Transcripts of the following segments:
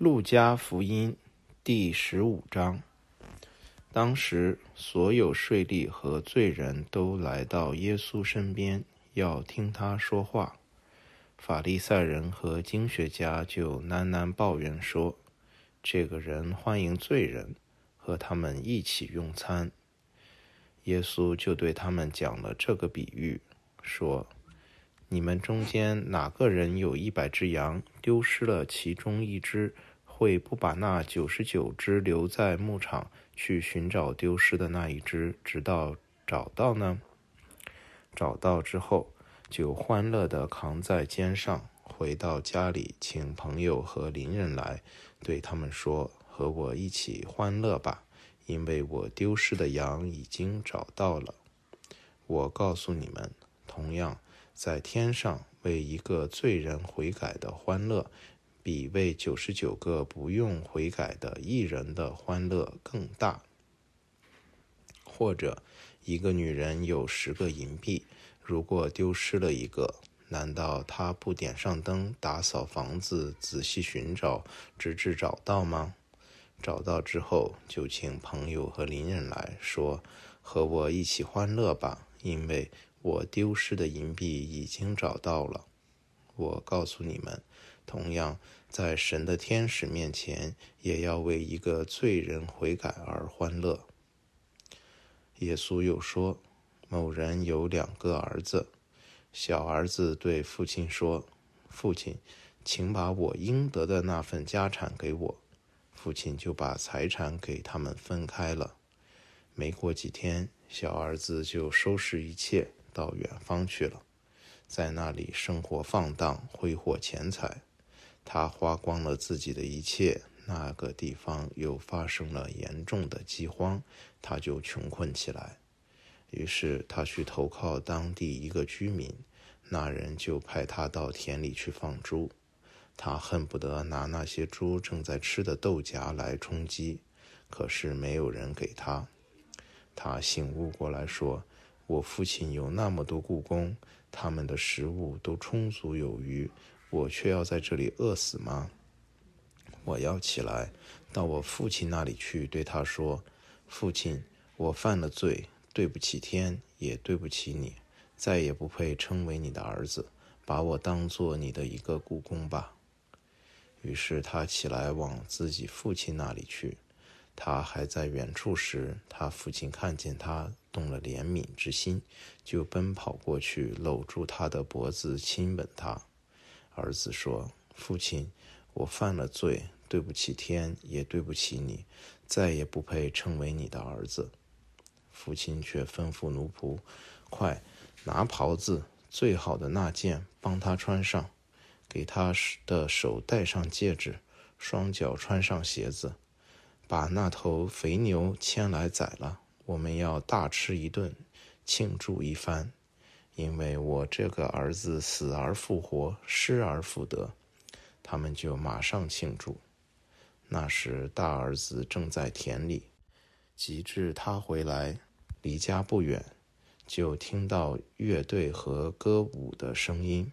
路加福音第十五章。当时，所有税吏和罪人都来到耶稣身边，要听他说话。法利赛人和经学家就喃喃抱怨说：“这个人欢迎罪人，和他们一起用餐。”耶稣就对他们讲了这个比喻，说：“你们中间哪个人有一百只羊，丢失了其中一只？”会不把那九十九只留在牧场去寻找丢失的那一只，直到找到呢？找到之后，就欢乐地扛在肩上，回到家里，请朋友和邻人来，对他们说：“和我一起欢乐吧，因为我丢失的羊已经找到了。”我告诉你们，同样在天上为一个罪人悔改的欢乐。比为九十九个不用悔改的艺人的欢乐更大。或者，一个女人有十个银币，如果丢失了一个，难道她不点上灯，打扫房子，仔细寻找，直至找到吗？找到之后，就请朋友和邻人来说：“和我一起欢乐吧，因为我丢失的银币已经找到了。”我告诉你们。同样，在神的天使面前，也要为一个罪人悔改而欢乐。耶稣又说：“某人有两个儿子，小儿子对父亲说：‘父亲，请把我应得的那份家产给我。’父亲就把财产给他们分开了。没过几天，小儿子就收拾一切，到远方去了，在那里生活放荡，挥霍钱财。”他花光了自己的一切，那个地方又发生了严重的饥荒，他就穷困起来。于是他去投靠当地一个居民，那人就派他到田里去放猪。他恨不得拿那些猪正在吃的豆荚来充饥，可是没有人给他。他醒悟过来说：“我父亲有那么多雇工，他们的食物都充足有余。”我却要在这里饿死吗？我要起来，到我父亲那里去，对他说：“父亲，我犯了罪，对不起天，也对不起你，再也不配称为你的儿子，把我当做你的一个故宫吧。”于是他起来往自己父亲那里去。他还在远处时，他父亲看见他，动了怜悯之心，就奔跑过去，搂住他的脖子，亲吻他。儿子说：“父亲，我犯了罪，对不起天，也对不起你，再也不配称为你的儿子。”父亲却吩咐奴仆：“快拿袍子，最好的那件，帮他穿上，给他的手戴上戒指，双脚穿上鞋子，把那头肥牛牵来宰了，我们要大吃一顿，庆祝一番。”因为我这个儿子死而复活，失而复得，他们就马上庆祝。那时大儿子正在田里，及至他回来，离家不远，就听到乐队和歌舞的声音，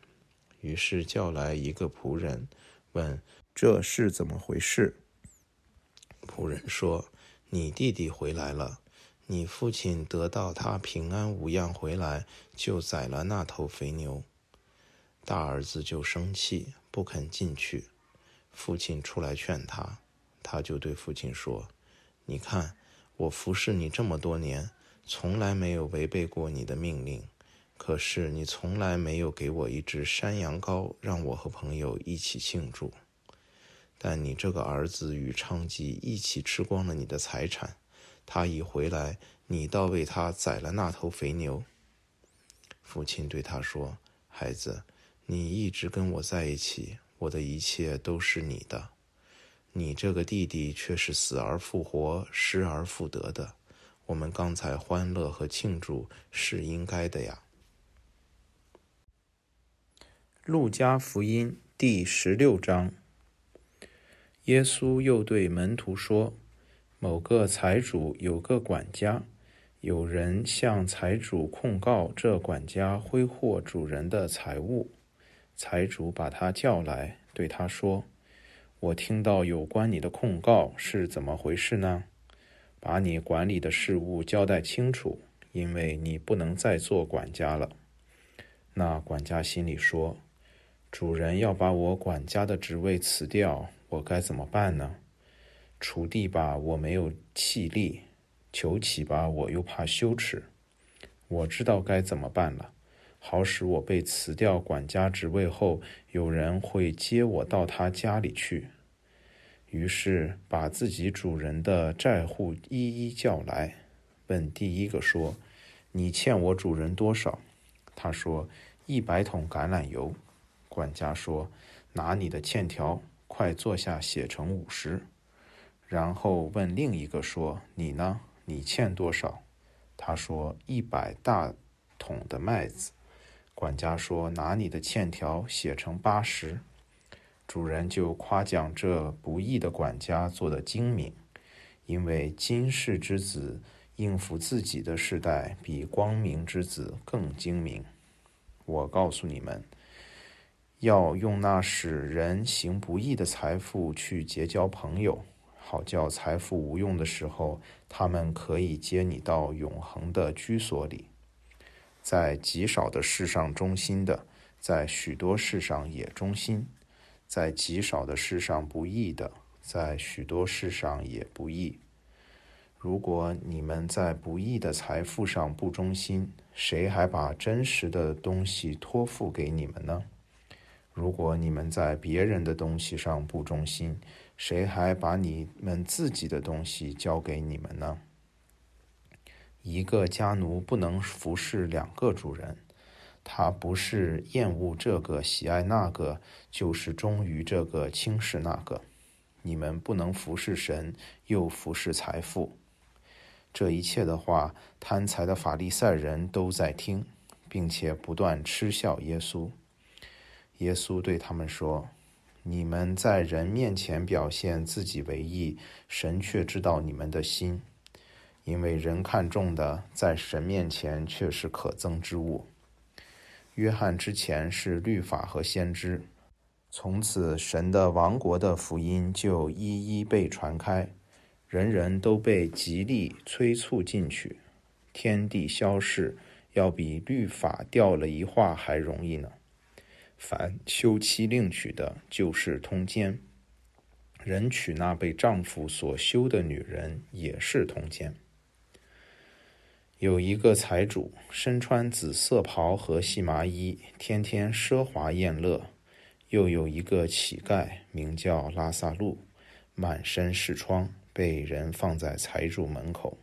于是叫来一个仆人，问这是怎么回事。仆人说：“你弟弟回来了。”你父亲得到他平安无恙回来，就宰了那头肥牛。大儿子就生气，不肯进去。父亲出来劝他，他就对父亲说：“你看，我服侍你这么多年，从来没有违背过你的命令。可是你从来没有给我一只山羊羔，让我和朋友一起庆祝。但你这个儿子与娼妓一起吃光了你的财产。”他一回来，你倒为他宰了那头肥牛。父亲对他说：“孩子，你一直跟我在一起，我的一切都是你的。你这个弟弟却是死而复活、失而复得的。我们刚才欢乐和庆祝是应该的呀。”路加福音第十六章，耶稣又对门徒说。某个财主有个管家，有人向财主控告这管家挥霍主人的财物。财主把他叫来，对他说：“我听到有关你的控告是怎么回事呢？把你管理的事务交代清楚，因为你不能再做管家了。”那管家心里说：“主人要把我管家的职位辞掉，我该怎么办呢？锄地吧，我没有气力；求乞吧，我又怕羞耻。我知道该怎么办了。”好使我被辞掉管家职位后，有人会接我到他家里去。于是把自己主人的债户一一叫来，问第一个说：“你欠我主人多少？”他说：“一百桶橄榄油。”管家说：“拿你的欠条，快坐下写成五十。”然后问另一个说：“你呢？你欠多少？”他说：“一百大桶的麦子。”管家说：“拿你的欠条写成八十。”主人就夸奖这不义的管家做得精明，因为今世之子应付自己的世代比光明之子更精明。我告诉你们，要用那使人行不义的财富去结交朋友，好叫财富无用的时候，他们可以接你到永恒的居所里。在极少的事上忠心的，在许多事上也忠心；在极少的事上不义的，在许多事上也不义。如果你们在不义的财富上不忠心，谁还把真实的东西托付给你们呢？如果你们在别人的东西上不忠心，谁还把你们自己的东西交给你们呢？一个家奴不能服侍两个主人，他不是厌恶这个喜爱那个，就是忠于这个轻视那个。你们不能服侍神又服侍财富。这一切的话，贪财的法利赛人都在听，并且不断嗤笑耶稣。耶稣对他们说：“你们在人面前表现自己为义，神却知道你们的心。”因为人看重的，在神面前却是可憎之物。约翰之前是律法和先知，从此神的王国的福音就一一被传开，人人都被极力催促进去。天地消逝，要比律法掉了一画还容易呢。凡休妻另娶的，就是通奸；人娶那被丈夫所休的女人，也是通奸。有一个财主，身穿紫色袍和细麻衣，天天奢华宴乐；又有一个乞丐，名叫拉萨路，满身是疮，被人放在财主门口，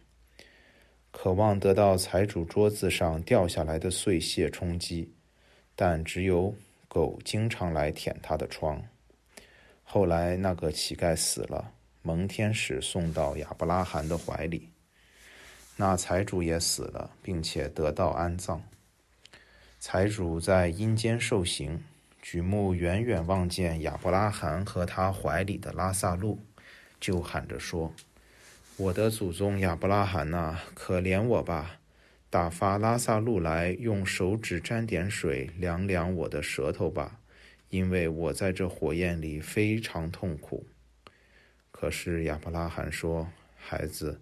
渴望得到财主桌子上掉下来的碎屑充饥，但只有狗经常来舔他的窗。后来那个乞丐死了，蒙天使送到亚伯拉罕的怀里。那财主也死了，并且得到安葬。财主在阴间受刑，举目远远望见亚伯拉罕和他怀里的拉萨路，就喊着说：“我的祖宗亚伯拉罕呐，可怜我吧！打发拉萨路来，用手指沾点水，凉凉我的舌头吧，因为我在这火焰里非常痛苦。”可是亚伯拉罕说：“孩子。”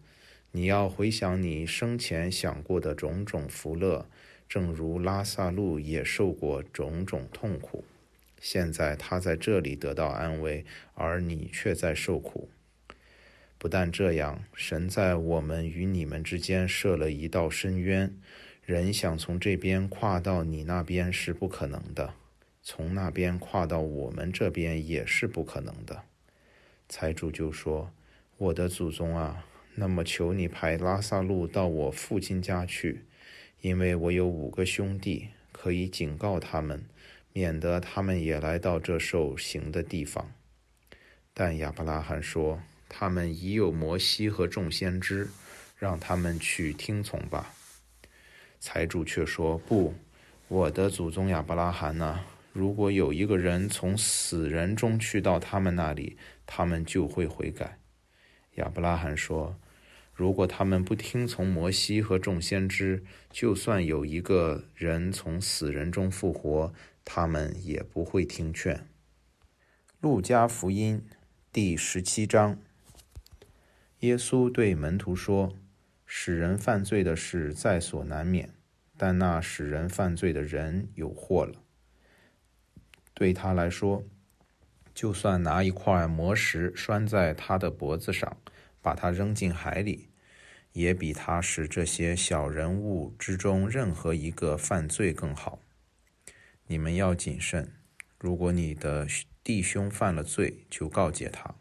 你要回想你生前享过的种种福乐，正如拉萨路也受过种种痛苦。现在他在这里得到安慰，而你却在受苦。不但这样，神在我们与你们之间设了一道深渊，人想从这边跨到你那边是不可能的，从那边跨到我们这边也是不可能的。财主就说：“我的祖宗啊！”那么，求你派拉萨路到我父亲家去，因为我有五个兄弟，可以警告他们，免得他们也来到这受刑的地方。但亚伯拉罕说：“他们已有摩西和众先知，让他们去听从吧。”财主却说：“不，我的祖宗亚伯拉罕呢？如果有一个人从死人中去到他们那里，他们就会悔改。”亚伯拉罕说：“如果他们不听从摩西和众先知，就算有一个人从死人中复活，他们也不会听劝。”路加福音第十七章，耶稣对门徒说：“使人犯罪的事在所难免，但那使人犯罪的人有祸了。对他来说，就算拿一块磨石拴在他的脖子上，把他扔进海里，也比他使这些小人物之中任何一个犯罪更好。你们要谨慎，如果你的。”弟兄犯了罪，就告诫他；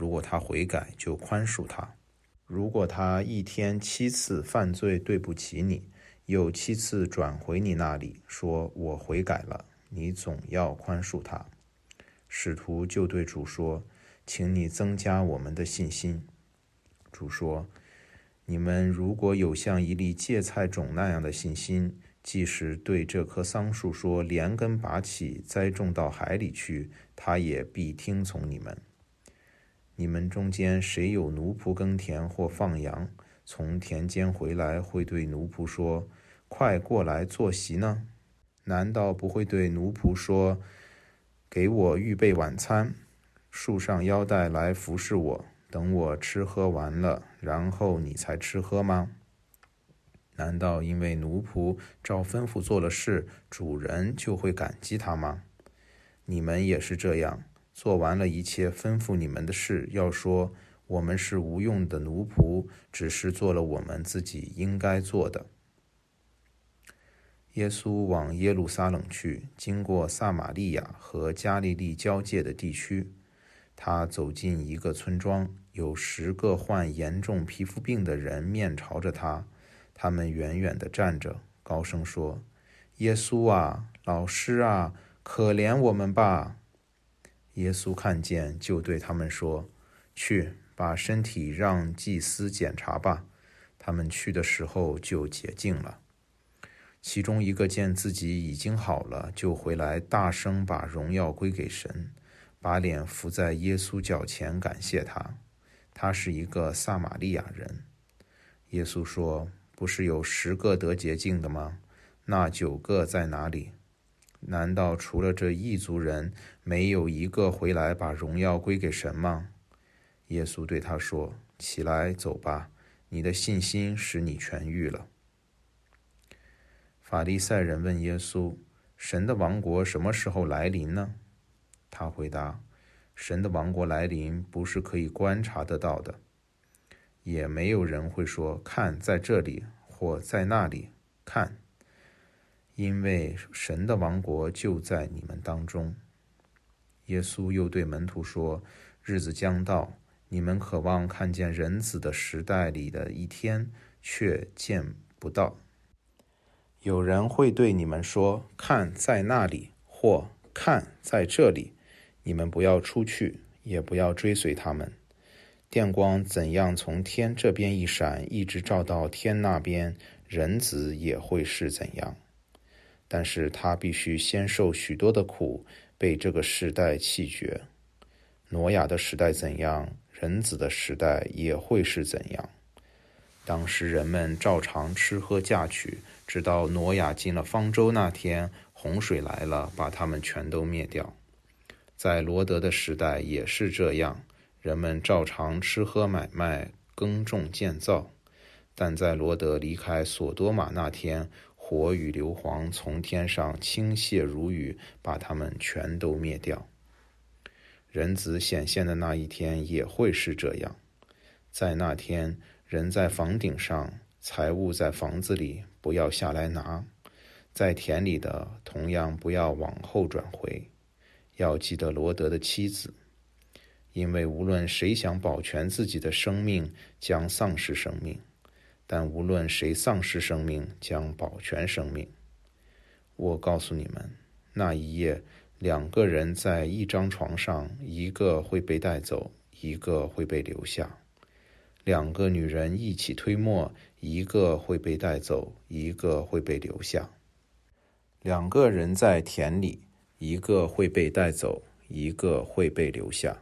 如果他悔改，就宽恕他。如果他一天七次犯罪对不起你，又七次转回你那里，说我悔改了，你总要宽恕他。使徒就对主说：“请你增加我们的信心。”主说：“你们如果有像一粒芥菜种那样的信心。”即使对这棵桑树说：“连根拔起，栽种到海里去”，他也必听从你们。你们中间谁有奴仆耕田或放羊，从田间回来，会对奴仆说：“快过来坐席呢？”难道不会对奴仆说：“给我预备晚餐，束上腰带来服侍我，等我吃喝完了，然后你才吃喝吗？”难道因为奴仆照吩咐做了事，主人就会感激他吗？你们也是这样，做完了一切吩咐你们的事，要说我们是无用的奴仆，只是做了我们自己应该做的。耶稣往耶路撒冷去，经过撒玛利亚和加利利交界的地区，他走进一个村庄，有十个患严重皮肤病的人面朝着他。他们远远地站着，高声说：“耶稣啊，老师啊，可怜我们吧！”耶稣看见，就对他们说：“去，把身体让祭司检查吧。”他们去的时候就洁净了。其中一个见自己已经好了，就回来大声把荣耀归给神，把脸伏在耶稣脚前感谢他。他是一个撒玛利亚人。耶稣说。不是有十个得洁净的吗？那九个在哪里？难道除了这异族人，没有一个回来把荣耀归给神吗？耶稣对他说：“起来，走吧，你的信心使你痊愈了。”法利赛人问耶稣：“神的王国什么时候来临呢？”他回答：“神的王国来临，不是可以观察得到的。”也没有人会说：“看，在这里或在那里看。”因为神的王国就在你们当中。耶稣又对门徒说：“日子将到，你们渴望看见人子的时代里的一天，却见不到。有人会对你们说：‘看，在那里，或看，在这里。’你们不要出去，也不要追随他们。”电光怎样从天这边一闪，一直照到天那边，人子也会是怎样。但是他必须先受许多的苦，被这个时代弃绝。挪亚的时代怎样，人子的时代也会是怎样。当时人们照常吃喝嫁娶，直到挪亚进了方舟那天，洪水来了，把他们全都灭掉。在罗德的时代也是这样。人们照常吃喝买卖耕种建造，但在罗德离开索多玛那天，火与硫磺从天上倾泻如雨，把他们全都灭掉。人子显现的那一天也会是这样。在那天，人在房顶上，财物在房子里，不要下来拿；在田里的，同样不要往后转回。要记得罗德的妻子。因为无论谁想保全自己的生命，将丧失生命；但无论谁丧失生命，将保全生命。我告诉你们，那一夜，两个人在一张床上，一个会被带走，一个会被留下；两个女人一起推磨，一个会被带走，一个会被留下；两个人在田里，一个会被带走，一个会被留下。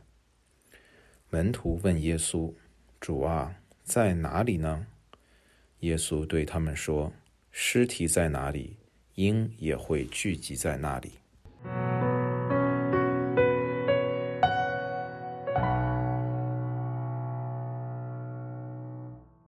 门徒问耶稣：“主啊，在哪里呢？”耶稣对他们说：“尸体在哪里，鹰也会聚集在那里。”